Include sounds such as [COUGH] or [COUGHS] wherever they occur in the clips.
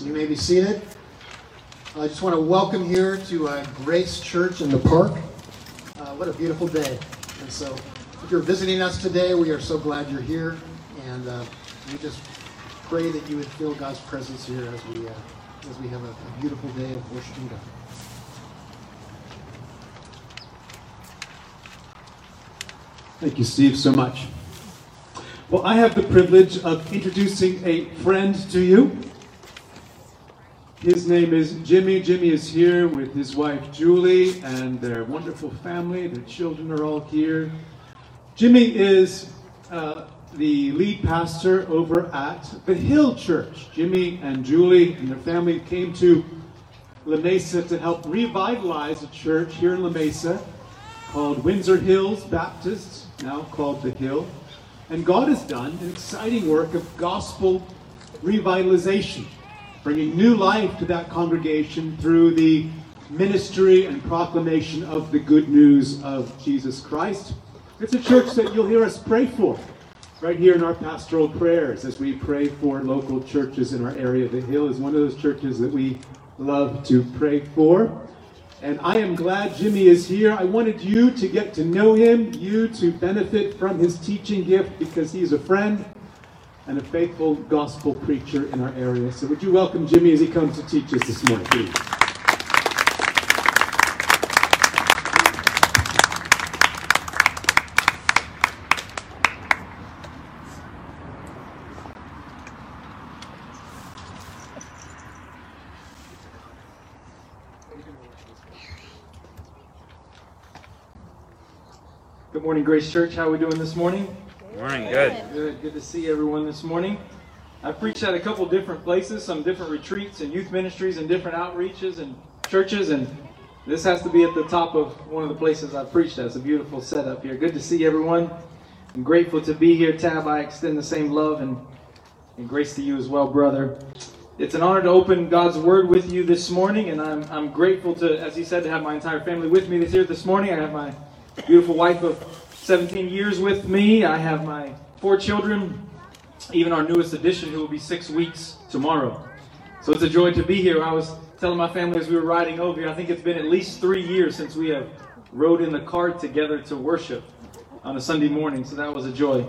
You may be seated. I just want to welcome here to uh, Grace Church in the park. Uh, what a beautiful day. And so, if you're visiting us today, we are so glad you're here. And uh, we just pray that you would feel God's presence here as we, uh, as we have a, a beautiful day of worshiping God. Thank you, Steve, so much. Well, I have the privilege of introducing a friend to you. His name is Jimmy. Jimmy is here with his wife Julie and their wonderful family. Their children are all here. Jimmy is uh, the lead pastor over at the Hill Church. Jimmy and Julie and their family came to La Mesa to help revitalize a church here in La Mesa called Windsor Hills Baptist, now called The Hill. And God has done an exciting work of gospel revitalization bringing new life to that congregation through the ministry and proclamation of the good news of Jesus Christ. It's a church that you'll hear us pray for right here in our pastoral prayers as we pray for local churches in our area. The Hill is one of those churches that we love to pray for. And I am glad Jimmy is here. I wanted you to get to know him, you to benefit from his teaching gift because he's a friend and a faithful gospel preacher in our area. So would you welcome Jimmy as he comes to teach us this morning, please? Good morning, Grace Church. How are we doing this morning? Morning, good. Good. Good to see everyone this morning. I preached at a couple different places, some different retreats and youth ministries and different outreaches and churches, and this has to be at the top of one of the places I've preached at. It's a beautiful setup here. Good to see everyone. I'm grateful to be here. Tab, I extend the same love and, and grace to you as well, brother. It's an honor to open God's Word with you this morning, and I'm, I'm grateful to, as he said, to have my entire family with me this here this morning. I have my beautiful wife of 17 years with me. I have my four children, even our newest addition, who will be six weeks tomorrow. So it's a joy to be here. I was telling my family as we were riding over here, I think it's been at least three years since we have rode in the car together to worship on a Sunday morning. So that was a joy.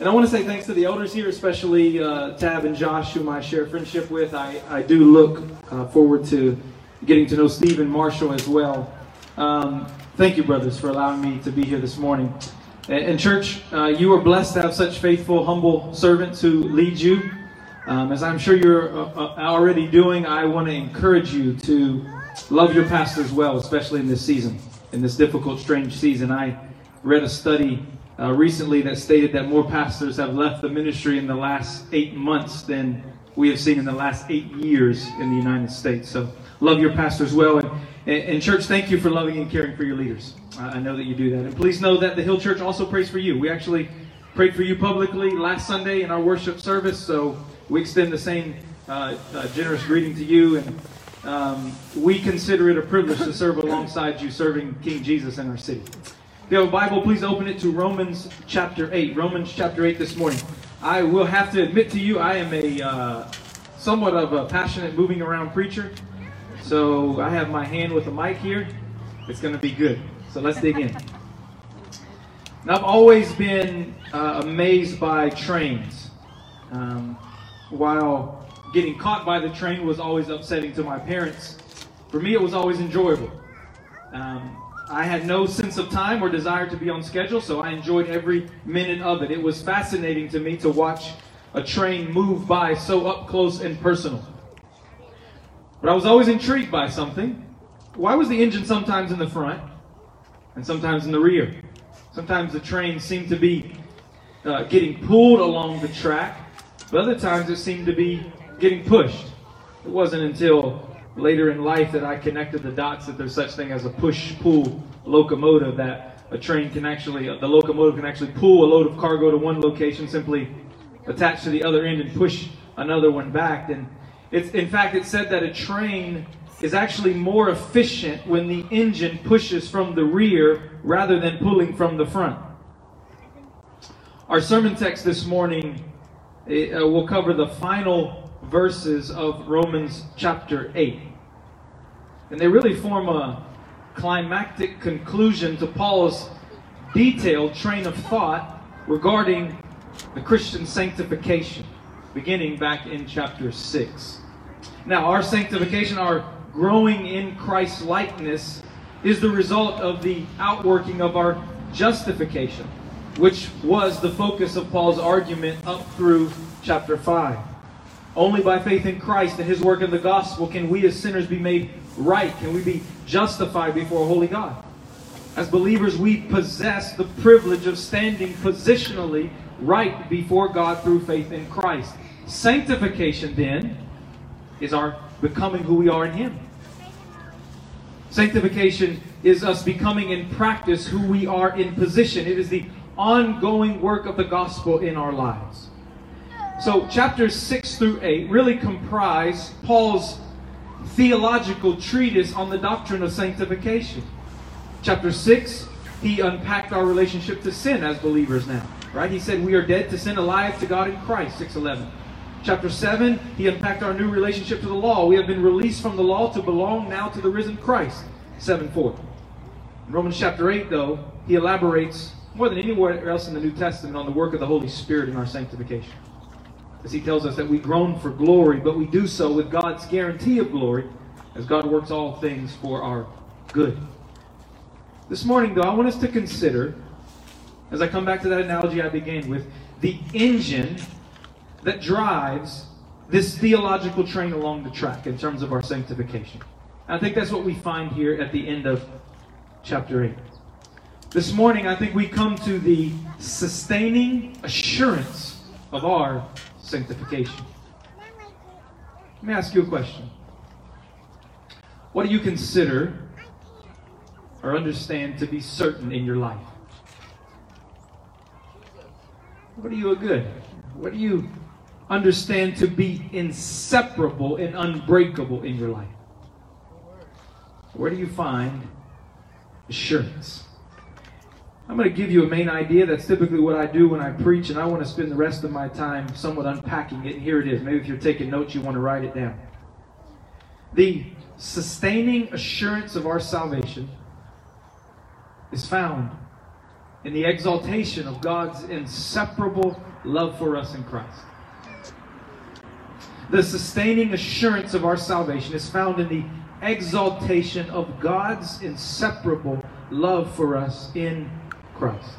And I want to say thanks to the elders here, especially uh, Tab and Josh, whom I share friendship with. I, I do look uh, forward to getting to know Steve and Marshall as well. Um, thank you, brothers, for allowing me to be here this morning. And, church, uh, you are blessed to have such faithful, humble servants who lead you. Um, as I'm sure you're uh, uh, already doing, I want to encourage you to love your pastors well, especially in this season, in this difficult, strange season. I read a study uh, recently that stated that more pastors have left the ministry in the last eight months than we have seen in the last eight years in the United States. So love your pastors well. And, and church, thank you for loving and caring for your leaders. I know that you do that. And please know that the Hill Church also prays for you. We actually prayed for you publicly last Sunday in our worship service. So we extend the same uh, uh, generous greeting to you. And um, we consider it a privilege to serve [LAUGHS] alongside you, serving King Jesus in our city. If you have a Bible, please open it to Romans chapter 8. Romans chapter 8 this morning. I will have to admit to you, I am a uh, somewhat of a passionate moving around preacher. So I have my hand with a mic here. It's going to be good. So let's dig in. Now, I've always been uh, amazed by trains. Um, while getting caught by the train was always upsetting to my parents, for me it was always enjoyable. Um, I had no sense of time or desire to be on schedule, so I enjoyed every minute of it. It was fascinating to me to watch a train move by so up close and personal. But I was always intrigued by something. Why was the engine sometimes in the front and sometimes in the rear? Sometimes the train seemed to be uh, getting pulled along the track, but other times it seemed to be getting pushed. It wasn't until later in life that I connected the dots that there's such thing as a push-pull locomotive that a train can actually, the locomotive can actually pull a load of cargo to one location, simply attach to the other end and push another one back. And it's, in fact, it said that a train is actually more efficient when the engine pushes from the rear rather than pulling from the front. Our sermon text this morning uh, will cover the final verses of Romans chapter 8. And they really form a climactic conclusion to Paul's detailed train of thought regarding the Christian sanctification, beginning back in chapter 6. Now, our sanctification, our growing in Christ's likeness, is the result of the outworking of our justification, which was the focus of Paul's argument up through chapter 5. Only by faith in Christ and his work in the gospel can we as sinners be made right, can we be justified before a holy God. As believers, we possess the privilege of standing positionally right before God through faith in Christ. Sanctification, then, is our becoming who we are in Him. Sanctification is us becoming in practice who we are in position. It is the ongoing work of the gospel in our lives. So, chapters 6 through 8 really comprise Paul's theological treatise on the doctrine of sanctification. Chapter 6, he unpacked our relationship to sin as believers now. Right? He said we are dead to sin, alive to God in Christ, 611. Chapter 7, he unpacked our new relationship to the law. We have been released from the law to belong now to the risen Christ, 7 4. In Romans chapter 8, though, he elaborates more than anywhere else in the New Testament on the work of the Holy Spirit in our sanctification. As he tells us that we groan for glory, but we do so with God's guarantee of glory, as God works all things for our good. This morning, though, I want us to consider, as I come back to that analogy I began with, the engine that drives this theological train along the track in terms of our sanctification. I think that's what we find here at the end of chapter 8. This morning, I think we come to the sustaining assurance of our sanctification. Let me ask you a question. What do you consider or understand to be certain in your life? What are you a good? What do you understand to be inseparable and unbreakable in your life? Where do you find assurance? I'm going to give you a main idea. That's typically what I do when I preach, and I want to spend the rest of my time somewhat unpacking it. And here it is. Maybe if you're taking notes, you want to write it down. The sustaining assurance of our salvation is found in the exaltation of God's inseparable love for us in Christ. The sustaining assurance of our salvation is found in the exaltation of God's inseparable love for us in Christ.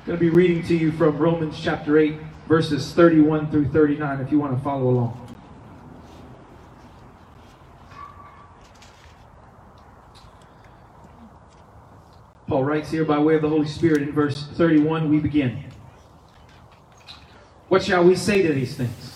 I'm going to be reading to you from Romans chapter 8, verses 31 through 39, if you want to follow along. Paul writes here by way of the Holy Spirit in verse 31, we begin. What shall we say to these things?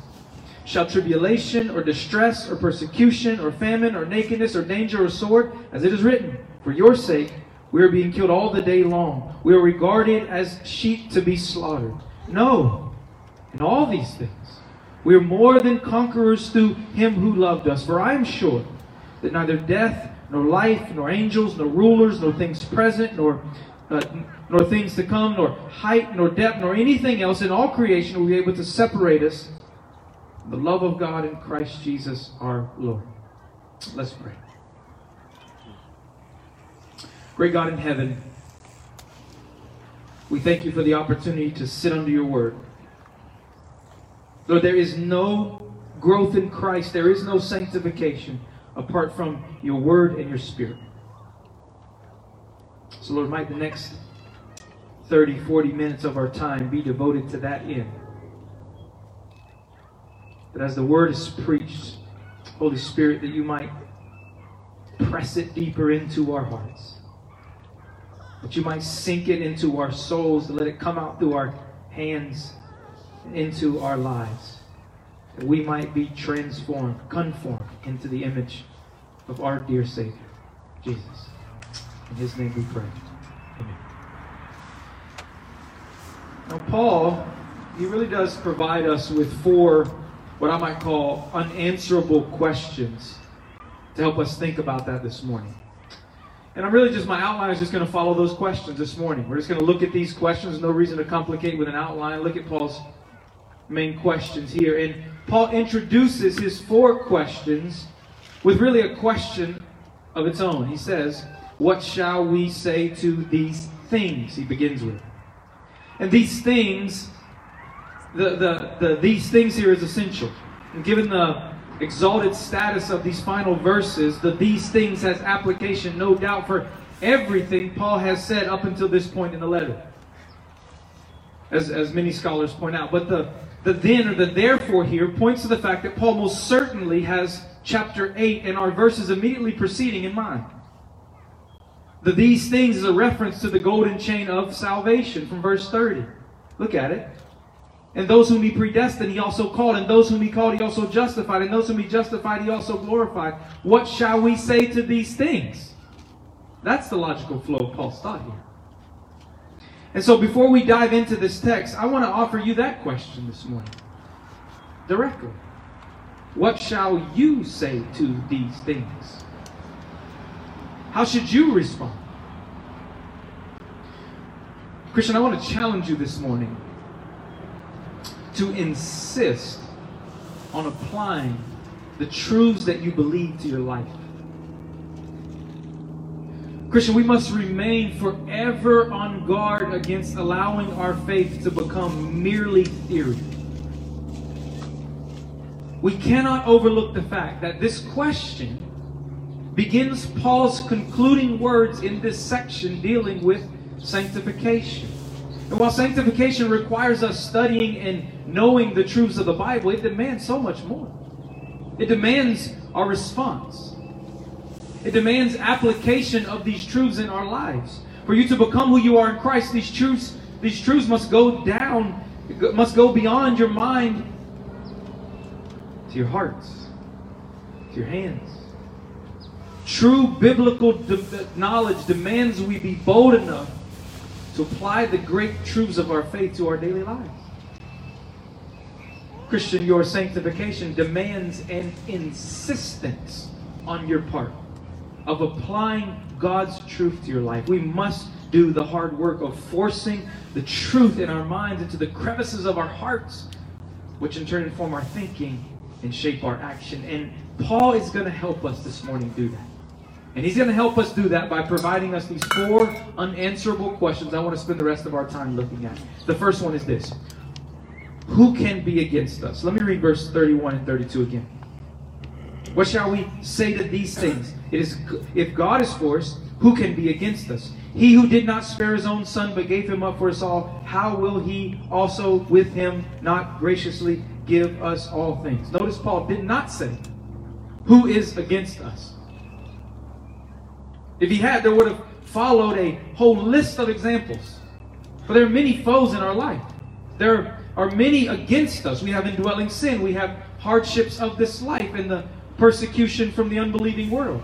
Shall tribulation or distress or persecution or famine or nakedness or danger or sword, as it is written, For your sake we are being killed all the day long. We are regarded as sheep to be slaughtered. No, in all these things we are more than conquerors through him who loved us. For I am sure that neither death, nor life, nor angels, nor rulers, nor things present, nor uh, nor things to come, nor height, nor depth, nor anything else in all creation will be able to separate us the love of God in Christ Jesus our Lord. Let's pray. Great God in heaven, we thank you for the opportunity to sit under your word. Lord, there is no growth in Christ, there is no sanctification apart from your word and your spirit. So, Lord, might the next 30, 40 minutes of our time be devoted to that end. That as the word is preached, Holy Spirit, that you might press it deeper into our hearts. That you might sink it into our souls, to let it come out through our hands into our lives. That we might be transformed, conformed into the image of our dear Savior, Jesus. In his name we pray. Amen. Now, Paul, he really does provide us with four, what I might call unanswerable questions to help us think about that this morning. And I'm really just, my outline is just going to follow those questions this morning. We're just going to look at these questions. No reason to complicate with an outline. Look at Paul's main questions here. And Paul introduces his four questions with really a question of its own. He says, What shall we say to these things? He begins with. And these things, the, the, the, these things here is essential. And given the exalted status of these final verses, the these things has application, no doubt, for everything Paul has said up until this point in the letter. As, as many scholars point out. But the, the then or the therefore here points to the fact that Paul most certainly has chapter 8 and our verses immediately preceding in mind. The these things is a reference to the golden chain of salvation from verse 30. Look at it. And those whom he predestined, he also called. And those whom he called, he also justified. And those whom he justified, he also glorified. What shall we say to these things? That's the logical flow of Paul's thought here. And so before we dive into this text, I want to offer you that question this morning. Directly. What shall you say to these things? How should you respond? Christian, I want to challenge you this morning to insist on applying the truths that you believe to your life. Christian, we must remain forever on guard against allowing our faith to become merely theory. We cannot overlook the fact that this question begins Paul's concluding words in this section dealing with sanctification. And while sanctification requires us studying and knowing the truths of the Bible, it demands so much more. It demands our response. It demands application of these truths in our lives. For you to become who you are in Christ, these truths, these truths must go down, must go beyond your mind to your hearts, to your hands. True biblical de- knowledge demands we be bold enough to apply the great truths of our faith to our daily lives. Christian, your sanctification demands an insistence on your part of applying God's truth to your life. We must do the hard work of forcing the truth in our minds into the crevices of our hearts, which in turn inform our thinking and shape our action. And Paul is going to help us this morning do that. And he's going to help us do that by providing us these four unanswerable questions I want to spend the rest of our time looking at. The first one is this Who can be against us? Let me read verse 31 and 32 again. What shall we say to these things? It is if God is for us, who can be against us? He who did not spare his own son but gave him up for us all, how will he also with him not graciously give us all things? Notice Paul did not say, Who is against us? If he had, there would have followed a whole list of examples. For there are many foes in our life. There are many against us. We have indwelling sin. We have hardships of this life and the persecution from the unbelieving world.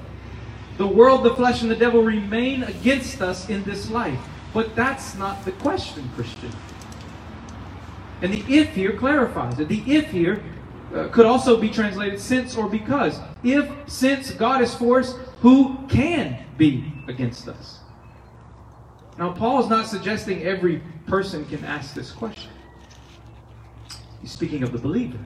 The world, the flesh, and the devil remain against us in this life. But that's not the question, Christian. And the if here clarifies it. The if here uh, could also be translated since or because. If, since God is for us, who can be against us? Now, Paul is not suggesting every person can ask this question. He's speaking of the believer,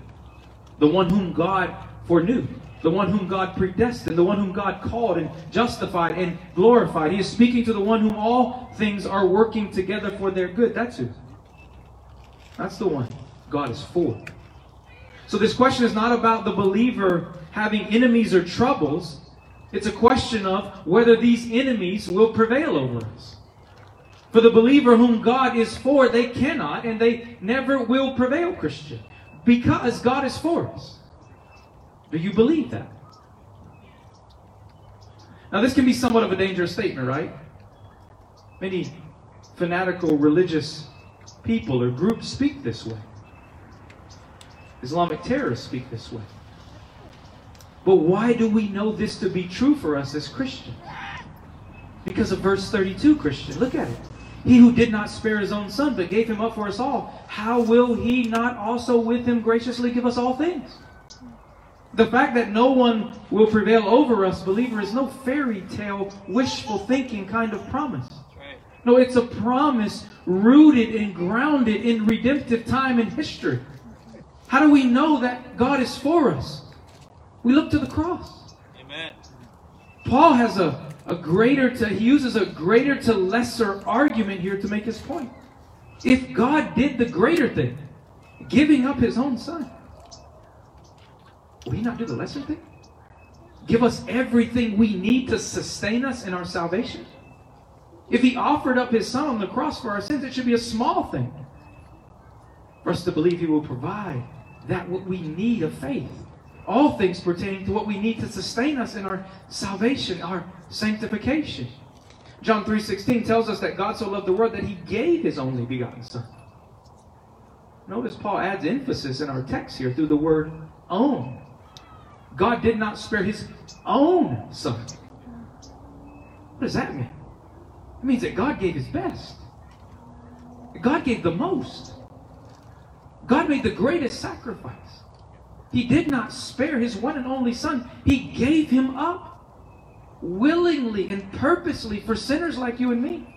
the one whom God foreknew, the one whom God predestined, the one whom God called and justified and glorified. He is speaking to the one whom all things are working together for their good. That's who. That's the one God is for. So, this question is not about the believer having enemies or troubles. It's a question of whether these enemies will prevail over us. For the believer whom God is for, they cannot and they never will prevail, Christian, because God is for us. Do you believe that? Now, this can be somewhat of a dangerous statement, right? Many fanatical religious people or groups speak this way. Islamic terrorists speak this way. But why do we know this to be true for us as Christians? Because of verse 32, Christian. Look at it. He who did not spare his own son, but gave him up for us all, how will he not also with him graciously give us all things? The fact that no one will prevail over us, believer, is no fairy tale, wishful thinking kind of promise. No, it's a promise rooted and grounded in redemptive time and history. How do we know that God is for us? We look to the cross. Amen. Paul has a, a greater to, he uses a greater to lesser argument here to make his point. If God did the greater thing, giving up his own son, will he not do the lesser thing? Give us everything we need to sustain us in our salvation? If he offered up his son on the cross for our sins, it should be a small thing for us to believe he will provide that what we need of faith. All things pertaining to what we need to sustain us in our salvation, our sanctification. John 3:16 tells us that God so loved the world that he gave his only begotten son. Notice Paul adds emphasis in our text here through the word own. God did not spare his own son. What does that mean? It means that God gave his best. God gave the most. God made the greatest sacrifice. He did not spare his one and only son. He gave him up willingly and purposely for sinners like you and me.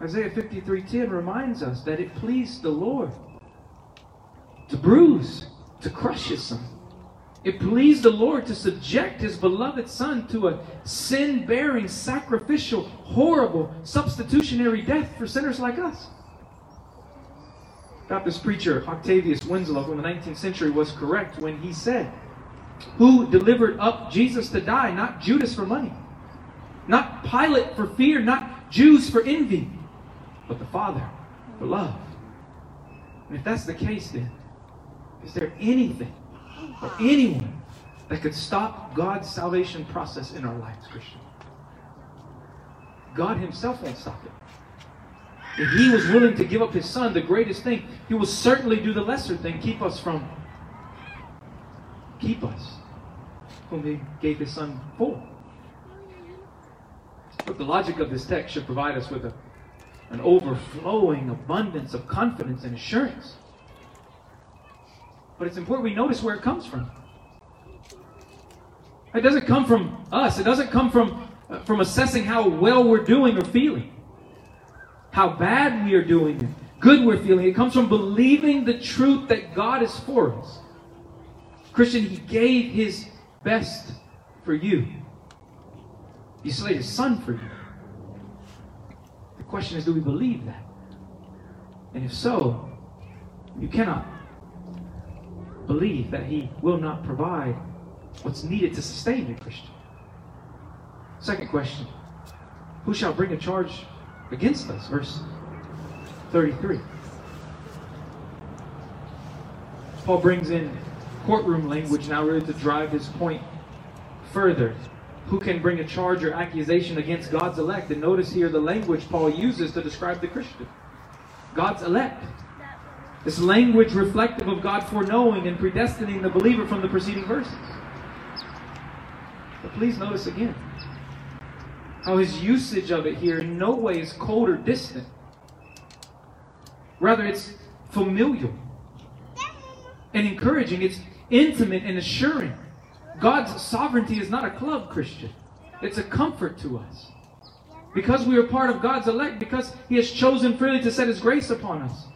Isaiah 53:10 reminds us that it pleased the Lord to bruise, to crush his son. It pleased the Lord to subject his beloved son to a sin bearing, sacrificial, horrible, substitutionary death for sinners like us. Baptist preacher Octavius Winslow from the 19th century was correct when he said, Who delivered up Jesus to die? Not Judas for money, not Pilate for fear, not Jews for envy, but the Father for love. And if that's the case, then, is there anything or anyone that could stop God's salvation process in our lives, Christian. God Himself won't stop it. If He was willing to give up His Son, the greatest thing, He will certainly do the lesser thing, keep us from, keep us, whom He gave His Son for. But the logic of this text should provide us with a, an overflowing abundance of confidence and assurance but it's important we notice where it comes from. It doesn't come from us. It doesn't come from, uh, from assessing how well we're doing or feeling, how bad we are doing, and good we're feeling. It comes from believing the truth that God is for us. Christian, He gave His best for you. He slayed His Son for you. The question is, do we believe that? And if so, you cannot believe that He will not provide what's needed to sustain the Christian. Second question Who shall bring a charge against us? Verse 33. Paul brings in courtroom language now, really, to drive his point further. Who can bring a charge or accusation against God's elect? And notice here the language Paul uses to describe the Christian God's elect. This language reflective of God foreknowing and predestining the believer from the preceding verses. But please notice again how his usage of it here in no way is cold or distant. Rather, it's familial and encouraging. It's intimate and assuring. God's sovereignty is not a club, Christian. It's a comfort to us. Because we are part of God's elect, because He has chosen freely to set His grace upon us.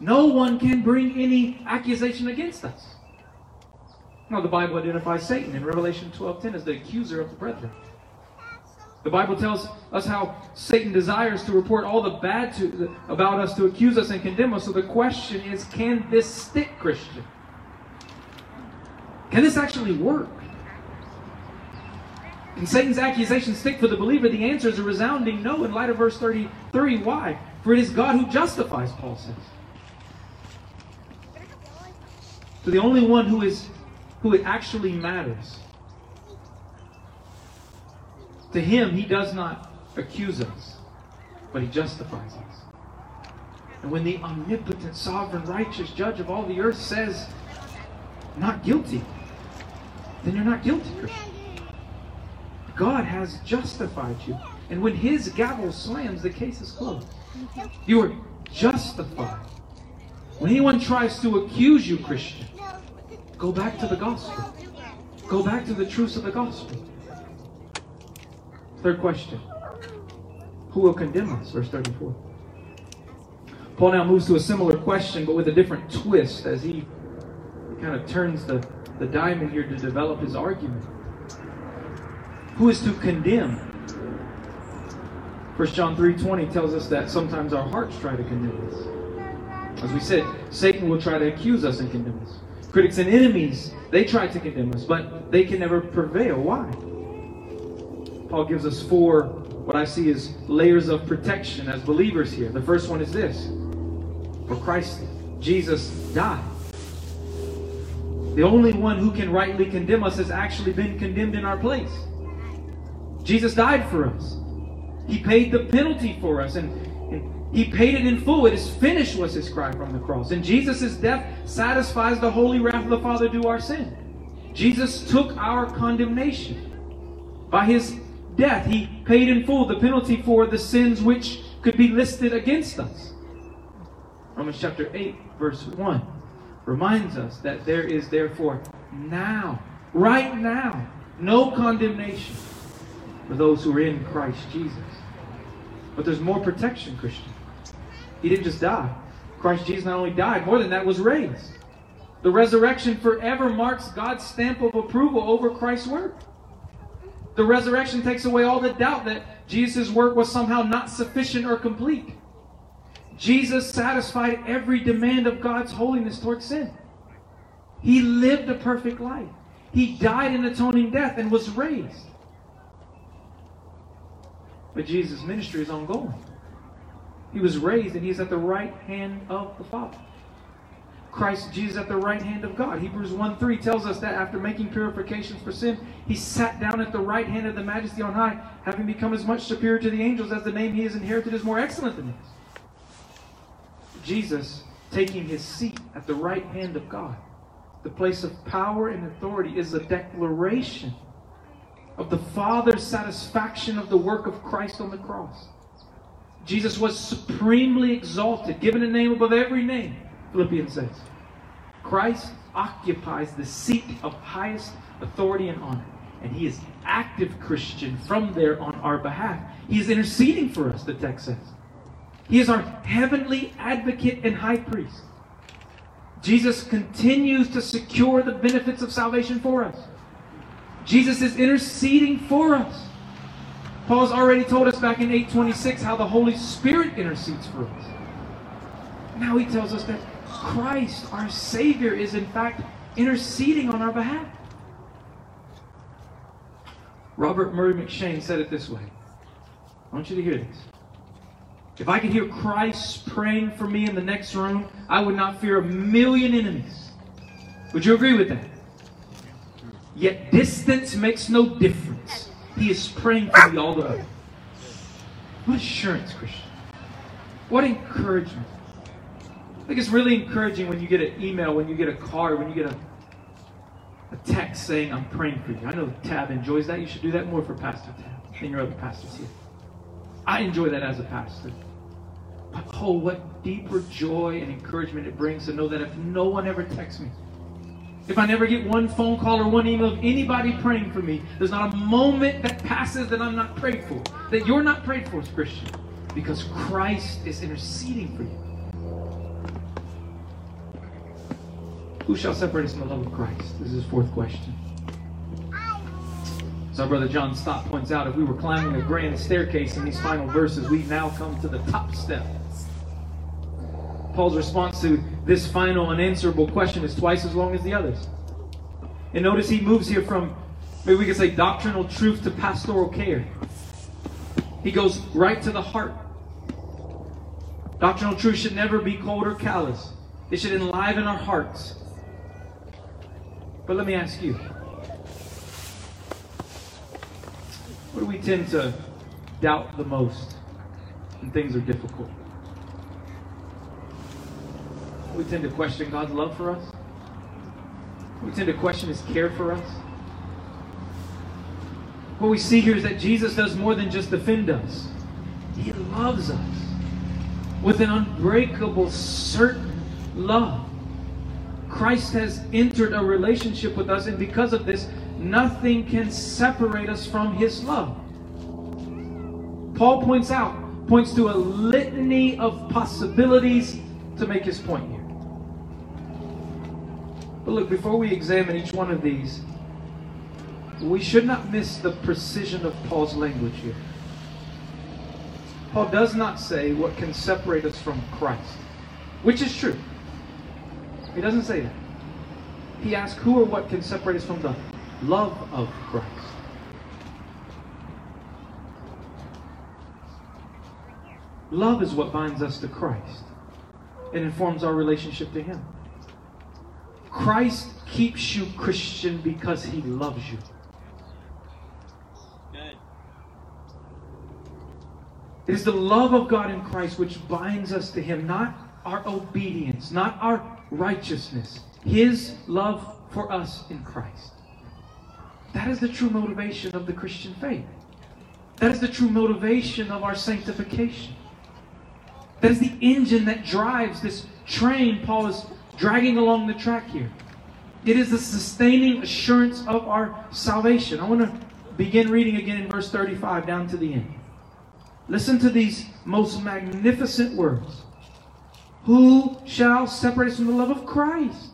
No one can bring any accusation against us. Now, the Bible identifies Satan in Revelation 12:10 as the accuser of the brethren. The Bible tells us how Satan desires to report all the bad to, about us, to accuse us and condemn us. So the question is, can this stick, Christian? Can this actually work? Can Satan's accusation stick for the believer? The answer is a resounding no in light of verse 33. Why? For it is God who justifies, Paul says. to the only one who is who it actually matters. To him, he does not accuse us, but he justifies us. And when the omnipotent, sovereign, righteous judge of all the earth says, not guilty, then you're not guilty, Christian. God has justified you. And when his gavel slams, the case is closed. You are justified. When anyone tries to accuse you, Christian, go back to the gospel. Go back to the truths of the gospel. Third question Who will condemn us? Verse 34. Paul now moves to a similar question, but with a different twist as he kind of turns the, the diamond here to develop his argument. Who is to condemn? 1 John 3.20 tells us that sometimes our hearts try to condemn us. As we said, Satan will try to accuse us and condemn us. Critics and enemies, they try to condemn us, but they can never prevail. Why? Paul gives us four, what I see as layers of protection as believers here. The first one is this for Christ, Jesus died. The only one who can rightly condemn us has actually been condemned in our place. Jesus died for us. He paid the penalty for us, and, and he paid it in full. It is finished, was his cry from the cross. And Jesus' death satisfies the holy wrath of the Father due our sin. Jesus took our condemnation. By his death, he paid in full the penalty for the sins which could be listed against us. Romans chapter 8, verse 1 reminds us that there is therefore now, right now, no condemnation for those who are in Christ Jesus. But there's more protection, Christian. He didn't just die. Christ Jesus not only died, more than that, was raised. The resurrection forever marks God's stamp of approval over Christ's work. The resurrection takes away all the doubt that Jesus' work was somehow not sufficient or complete. Jesus satisfied every demand of God's holiness towards sin. He lived a perfect life. He died an atoning death and was raised. But Jesus' ministry is ongoing. He was raised and he's at the right hand of the Father. Christ Jesus at the right hand of God. Hebrews 1 3 tells us that after making purifications for sin, he sat down at the right hand of the majesty on high, having become as much superior to the angels as the name he has inherited is more excellent than his. Jesus taking his seat at the right hand of God, the place of power and authority, is a declaration of the Father's satisfaction of the work of Christ on the cross. Jesus was supremely exalted, given a name above every name, Philippians says. Christ occupies the seat of highest authority and honor. And he is active Christian from there on our behalf. He is interceding for us, the text says. He is our heavenly advocate and high priest. Jesus continues to secure the benefits of salvation for us. Jesus is interceding for us. Paul's already told us back in 826 how the Holy Spirit intercedes for us. Now he tells us that Christ, our Savior, is in fact interceding on our behalf. Robert Murray M'Cheyne said it this way. I want you to hear this. If I could hear Christ praying for me in the next room, I would not fear a million enemies. Would you agree with that? Yet distance makes no difference. He is praying for me all the way. What assurance, Christian. What encouragement. I think it's really encouraging when you get an email, when you get a card, when you get a, a text saying, I'm praying for you. I know Tab enjoys that. You should do that more for Pastor Tab and your other pastors here. I enjoy that as a pastor. But oh, what deeper joy and encouragement it brings to know that if no one ever texts me, if I never get one phone call or one email of anybody praying for me, there's not a moment that passes that I'm not prayed for, that you're not prayed for as Christian, because Christ is interceding for you. Who shall separate us from the love of Christ? This is his fourth question. As our brother John Stott points out, if we were climbing a grand staircase in these final verses, we now come to the top step. Paul's response to this final unanswerable question is twice as long as the others. And notice he moves here from, maybe we could say, doctrinal truth to pastoral care. He goes right to the heart. Doctrinal truth should never be cold or callous, it should enliven our hearts. But let me ask you what do we tend to doubt the most when things are difficult? We tend to question God's love for us. We tend to question His care for us. What we see here is that Jesus does more than just defend us, He loves us with an unbreakable, certain love. Christ has entered a relationship with us, and because of this, nothing can separate us from His love. Paul points out, points to a litany of possibilities to make his point here. But look, before we examine each one of these, we should not miss the precision of Paul's language here. Paul does not say what can separate us from Christ, which is true. He doesn't say that. He asks who or what can separate us from the love of Christ. Love is what binds us to Christ. It informs our relationship to Him. Christ keeps you Christian because He loves you. It is the love of God in Christ which binds us to Him, not our obedience, not our righteousness. His love for us in Christ. That is the true motivation of the Christian faith. That is the true motivation of our sanctification. That is the engine that drives this train Paul is dragging along the track here. It is the sustaining assurance of our salvation. I want to begin reading again in verse 35 down to the end. Listen to these most magnificent words. Who shall separate us from the love of Christ?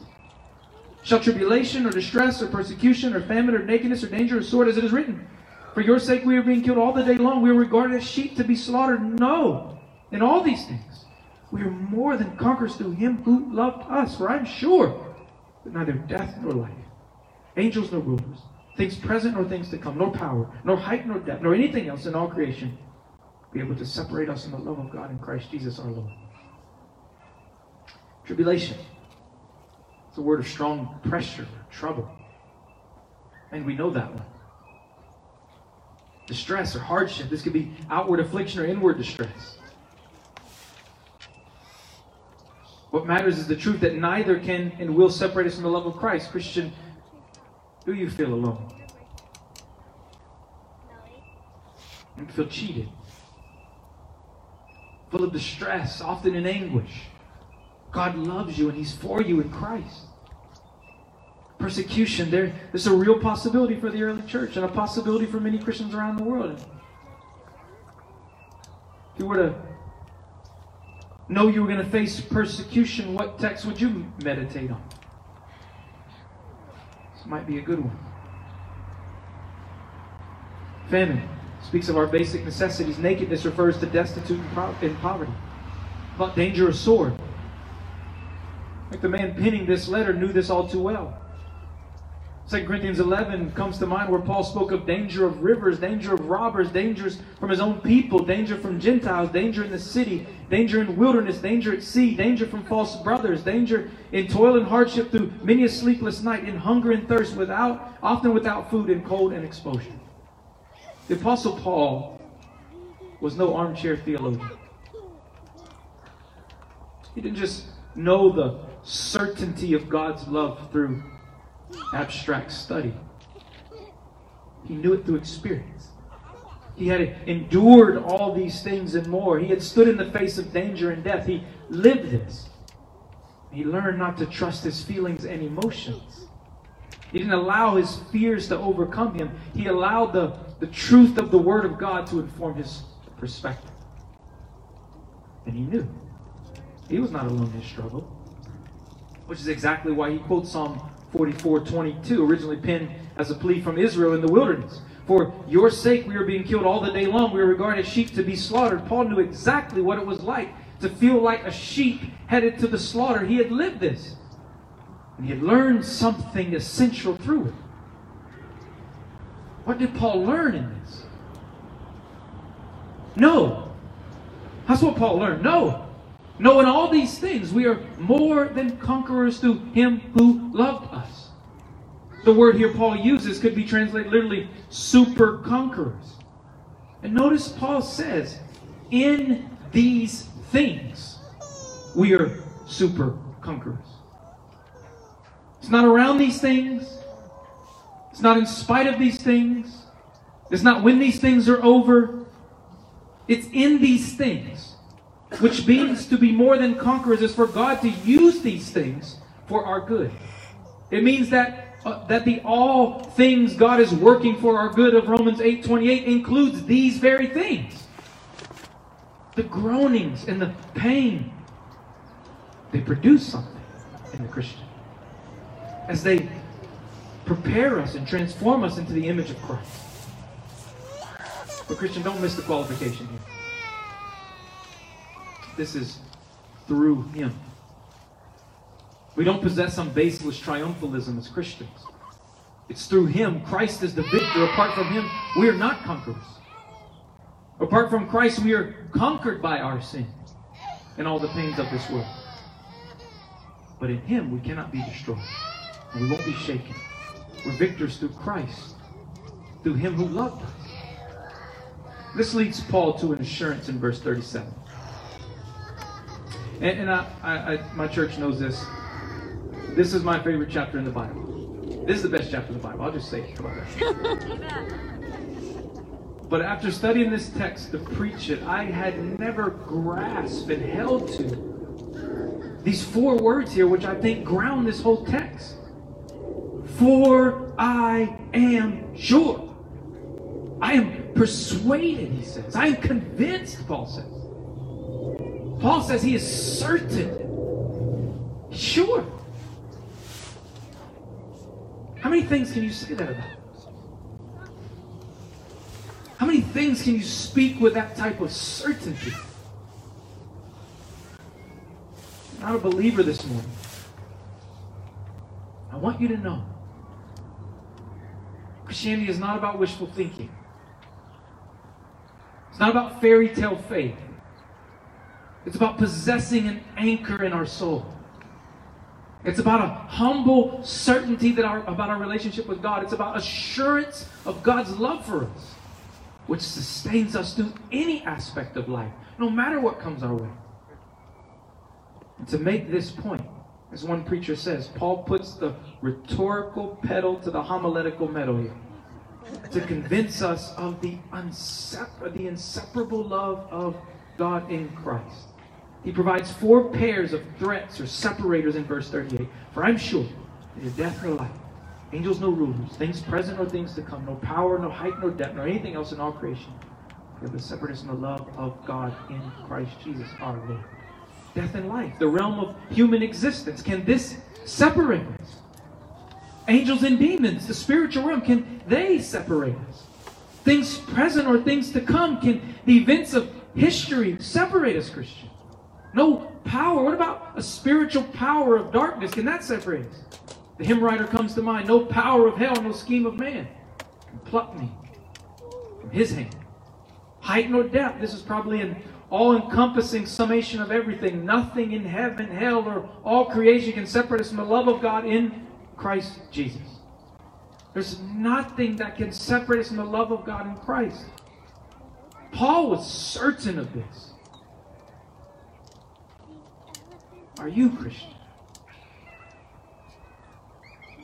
Shall tribulation or distress or persecution or famine or nakedness or danger or sword, as it is written? For your sake we are being killed all the day long. We are regarded as sheep to be slaughtered. No. In all these things, we are more than conquerors through him who loved us. For I'm sure that neither death nor life, angels nor rulers, things present nor things to come, nor power, nor height nor depth, nor anything else in all creation be able to separate us from the love of God in Christ Jesus our Lord. Tribulation. It's a word of strong pressure, trouble. And we know that one. Distress or hardship. This could be outward affliction or inward distress. What matters is the truth that neither can and will separate us from the love of Christ. Christian, do you feel alone? You feel cheated full of distress, often in anguish. God loves you and He's for you in Christ. Persecution, there, there's a real possibility for the early church and a possibility for many Christians around the world. If you were to know you were going to face persecution, what text would you meditate on? This might be a good one. Famine speaks of our basic necessities. Nakedness refers to destitute and poverty. About dangerous sword. Like the man penning this letter knew this all too well. 2 Corinthians 11 comes to mind where Paul spoke of danger of rivers, danger of robbers, dangers from his own people, danger from Gentiles, danger in the city, danger in wilderness, danger at sea, danger from false brothers, danger in toil and hardship through many a sleepless night, in hunger and thirst, without often without food, and cold and exposure. The Apostle Paul was no armchair theologian. He didn't just know the certainty of God's love through abstract study. He knew it through experience. He had endured all these things and more. He had stood in the face of danger and death. He lived this. He learned not to trust his feelings and emotions. He didn't allow his fears to overcome him. He allowed the, the truth of the Word of God to inform his perspective. And he knew. He was not alone in his struggle. Which is exactly why he quotes Psalm 44 22, originally penned as a plea from Israel in the wilderness. For your sake we are being killed all the day long. We are regarded as sheep to be slaughtered. Paul knew exactly what it was like to feel like a sheep headed to the slaughter. He had lived this. And he had learned something essential through it. What did Paul learn in this? No. That's what Paul learned. No. No, in all these things, we are more than conquerors through him who loved us. The word here Paul uses could be translated literally super conquerors. And notice Paul says, in these things, we are super conquerors. It's not around these things. It's not in spite of these things. It's not when these things are over. It's in these things, which means to be more than conquerors is for God to use these things for our good. It means that uh, that the all things God is working for our good of Romans 8:28 includes these very things. The groanings and the pain they produce something in the Christian. As they prepare us and transform us into the image of Christ. But Christian, don't miss the qualification here. This is through him. We don't possess some baseless triumphalism as Christians. It's through Him. Christ is the victor. Apart from Him, we are not conquerors. Apart from Christ, we are conquered by our sin and all the pains of this world. But in Him, we cannot be destroyed. And we won't be shaken. We're victors through Christ, through Him who loved us. This leads Paul to an assurance in verse 37. And, and I, I, I, my church knows this. This is my favorite chapter in the Bible. This is the best chapter in the Bible. I'll just say it. [LAUGHS] But after studying this text to preach it, I had never grasped and held to these four words here, which I think ground this whole text. For I am sure. I am persuaded, he says. I am convinced, Paul says. Paul says he is certain. Sure. How many things can you say that about? How many things can you speak with that type of certainty? I'm not a believer this morning. I want you to know Christianity is not about wishful thinking. It's not about fairy tale faith. It's about possessing an anchor in our soul. It's about a humble certainty that our, about our relationship with God. It's about assurance of God's love for us, which sustains us through any aspect of life, no matter what comes our way. And to make this point, as one preacher says, Paul puts the rhetorical pedal to the homiletical metal here to convince us of the, the inseparable love of God in Christ. He provides four pairs of threats or separators in verse 38. For I'm sure that death or life, angels no rulers, things present or things to come, no power, no height, no depth, nor anything else in all creation. Have the separateness and the love of God in Christ Jesus our Lord. Death and life, the realm of human existence. Can this separate us? Angels and demons, the spiritual realm, can they separate us? Things present or things to come, can the events of history separate us, Christian? No power. What about a spiritual power of darkness? Can that separate us? The hymn writer comes to mind. No power of hell, no scheme of man can pluck me from his hand. Height nor depth. This is probably an all encompassing summation of everything. Nothing in heaven, hell, or all creation can separate us from the love of God in Christ Jesus. There's nothing that can separate us from the love of God in Christ. Paul was certain of this. Are you Christian?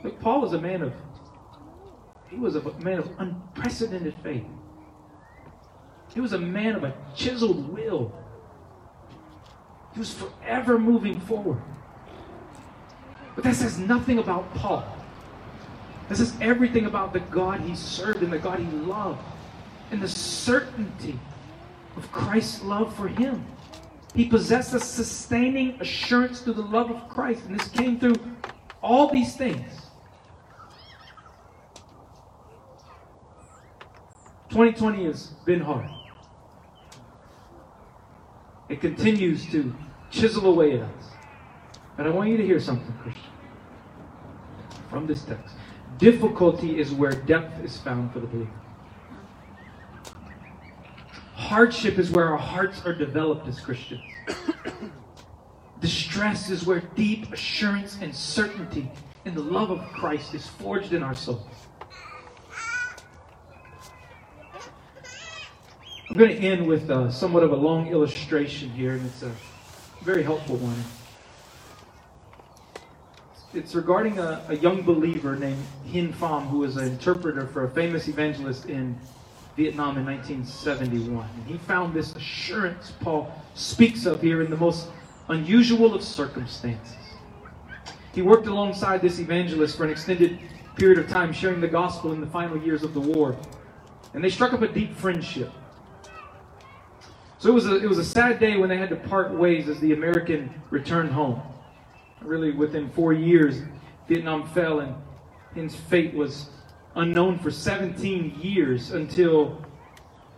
Look, Paul was a man of he was a man of unprecedented faith. He was a man of a chiseled will. He was forever moving forward. But that says nothing about Paul. That says everything about the God he served and the God he loved and the certainty of Christ's love for him. He possessed a sustaining assurance through the love of Christ. And this came through all these things. 2020 has been hard. It continues to chisel away at us. But I want you to hear something, Christian, from this text. Difficulty is where depth is found for the believer. Hardship is where our hearts are developed as Christians. [COUGHS] Distress is where deep assurance and certainty in the love of Christ is forged in our souls. I'm going to end with uh, somewhat of a long illustration here, and it's a very helpful one. It's regarding a, a young believer named Hien Pham, who was an interpreter for a famous evangelist in Vietnam in 1971. And he found this assurance Paul speaks of here in the most unusual of circumstances. He worked alongside this evangelist for an extended period of time, sharing the gospel in the final years of the war. And they struck up a deep friendship. So it was a, it was a sad day when they had to part ways as the American returned home. Really, within four years, Vietnam fell and his fate was unknown for 17 years until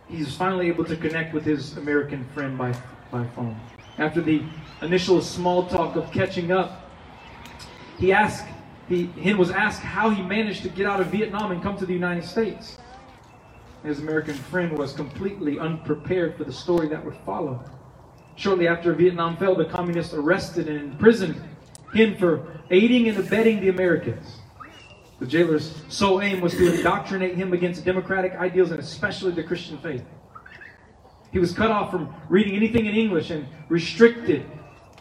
he was finally able to connect with his American friend by, by phone. After the initial small talk of catching up, he asked, he, Hien was asked how he managed to get out of Vietnam and come to the United States. His American friend was completely unprepared for the story that would follow. Shortly after Vietnam fell, the communists arrested and imprisoned him for aiding and abetting the Americans. The jailer's sole aim was to indoctrinate him against democratic ideals and especially the Christian faith. He was cut off from reading anything in English and restricted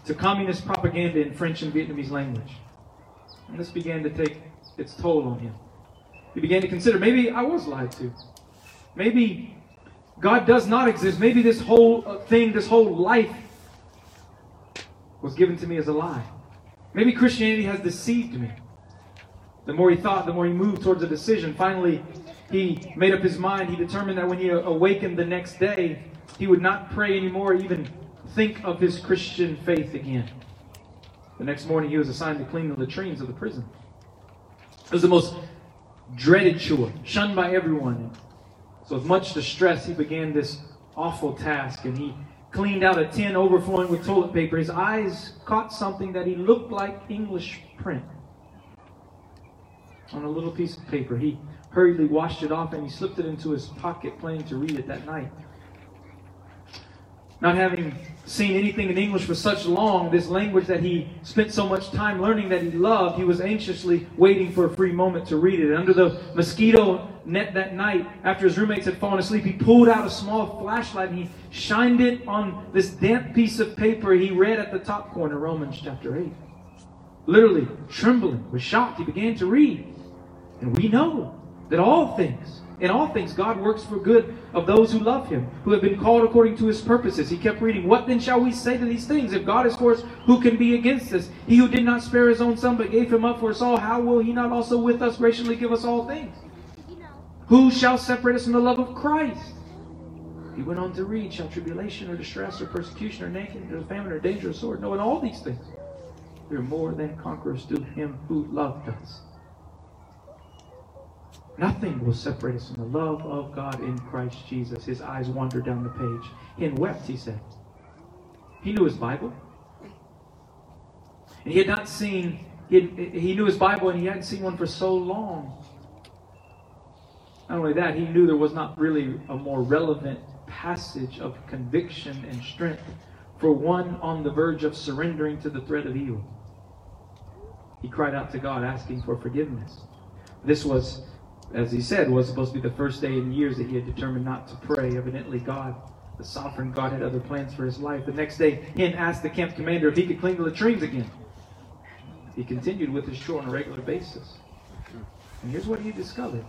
to communist propaganda in French and Vietnamese language. And this began to take its toll on him. He began to consider maybe I was lied to. Maybe God does not exist. Maybe this whole uh, thing, this whole life was given to me as a lie. Maybe Christianity has deceived me. The more he thought, the more he moved towards a decision. Finally, he made up his mind. He determined that when he awakened the next day, he would not pray anymore, even think of his Christian faith again. The next morning, he was assigned to clean the latrines of the prison. It was the most dreaded chore, shunned by everyone. So, with much distress, he began this awful task, and he cleaned out a tin overflowing with toilet paper. His eyes caught something that he looked like English print on a little piece of paper. He hurriedly washed it off and he slipped it into his pocket, planning to read it that night. Not having seen anything in English for such long, this language that he spent so much time learning that he loved, he was anxiously waiting for a free moment to read it. Under the mosquito net that night, after his roommates had fallen asleep, he pulled out a small flashlight and he shined it on this damp piece of paper. He read at the top corner Romans chapter 8. Literally trembling with shock, he began to read. And we know that all things in all things, God works for good of those who love him, who have been called according to his purposes. He kept reading, What then shall we say to these things? If God is for us, who can be against us? He who did not spare his own son, but gave him up for us all, how will he not also with us graciously give us all things? Who shall separate us from the love of Christ? He went on to read, Shall tribulation or distress or persecution or nakedness or famine or danger or sword? No, in all these things, we are more than conquerors through him who loved us. Nothing will separate us from the love of God in Christ Jesus. His eyes wandered down the page. and wept, he said. He knew his Bible. And he had not seen, he, had, he knew his Bible and he hadn't seen one for so long. Not only that, he knew there was not really a more relevant passage of conviction and strength for one on the verge of surrendering to the threat of evil. He cried out to God asking for forgiveness. This was as he said, was supposed to be the first day in years that he had determined not to pray. Evidently, God, the sovereign God, had other plans for his life. The next day, Hien asked the camp commander if he could clean the latrines again. He continued with his chore on a regular basis. And here's what he discovered.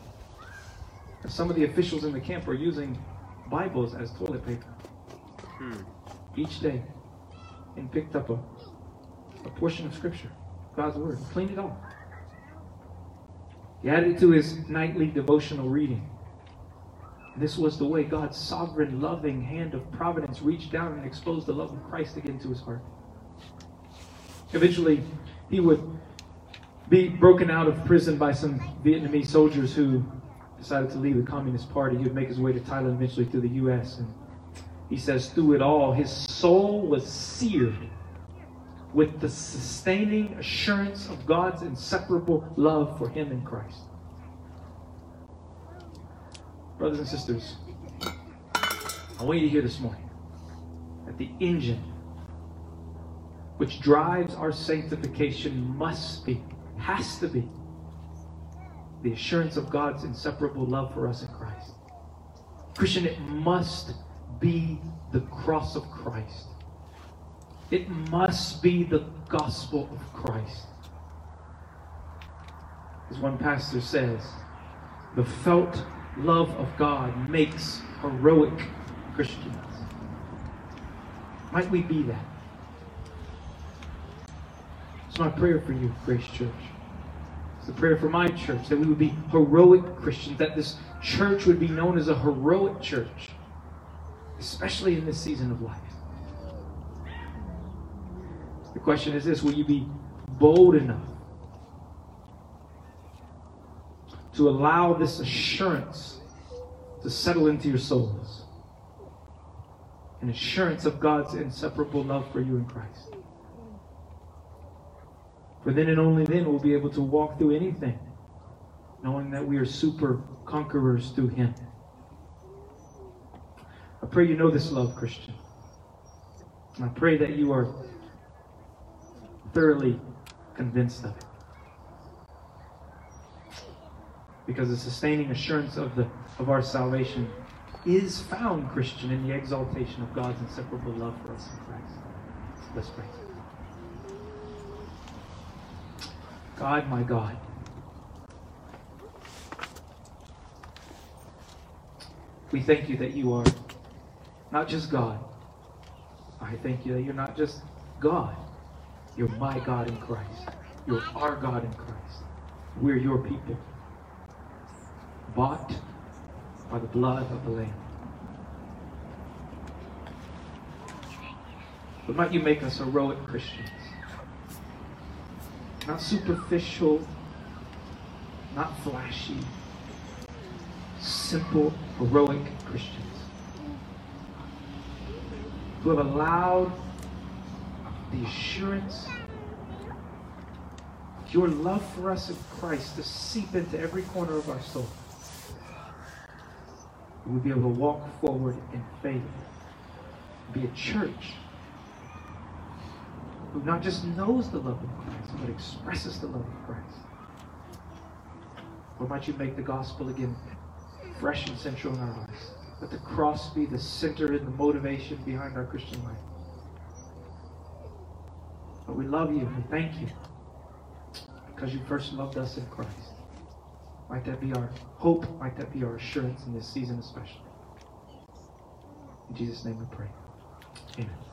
Some of the officials in the camp were using Bibles as toilet paper. Hmm. Each day. And picked up a, a portion of Scripture, God's Word, cleaned it off. He added to his nightly devotional reading. This was the way God's sovereign, loving hand of providence reached down and exposed the love of Christ again to his heart. Eventually, he would be broken out of prison by some Vietnamese soldiers who decided to leave the Communist Party. He would make his way to Thailand, eventually to the U.S. And he says, through it all, his soul was seared with the sustaining assurance of God's inseparable love for him in Christ. Brothers and sisters, I want you to hear this morning that the engine which drives our sanctification must be, has to be, the assurance of God's inseparable love for us in Christ. Christian, it must be the cross of Christ. It must be the gospel of Christ. As one pastor says, the felt love of God makes heroic Christians. Might we be that? It's my prayer for you, Grace Church. It's the prayer for my church that we would be heroic Christians, that this church would be known as a heroic church, especially in this season of life. The question is this will you be bold enough to allow this assurance to settle into your souls? An assurance of God's inseparable love for you in Christ. For then and only then we'll be able to walk through anything, knowing that we are super conquerors through Him. I pray you know this love, Christian. I pray that you are thoroughly convinced of it. Because the sustaining assurance of, the, of our salvation is found, Christian, in the exaltation of God's inseparable love for us in Christ. Let's pray. God, my God. We thank you that you are not just God. I thank you that you're not just God. You're my God in Christ. You're our God in Christ. We're your people. Bought by the blood of the Lamb. But might you make us heroic Christians? Not superficial, not flashy, simple, heroic Christians who have allowed the assurance of your love for us in Christ to seep into every corner of our soul. We'll be able to walk forward in faith, be a church who not just knows the love of Christ, but expresses the love of Christ. Or might you make the gospel again fresh and central in our lives? Let the cross be the center and the motivation behind our Christian life. But we love you and thank you because you first loved us in Christ. Might that be our hope? Might that be our assurance in this season, especially? In Jesus' name we pray. Amen.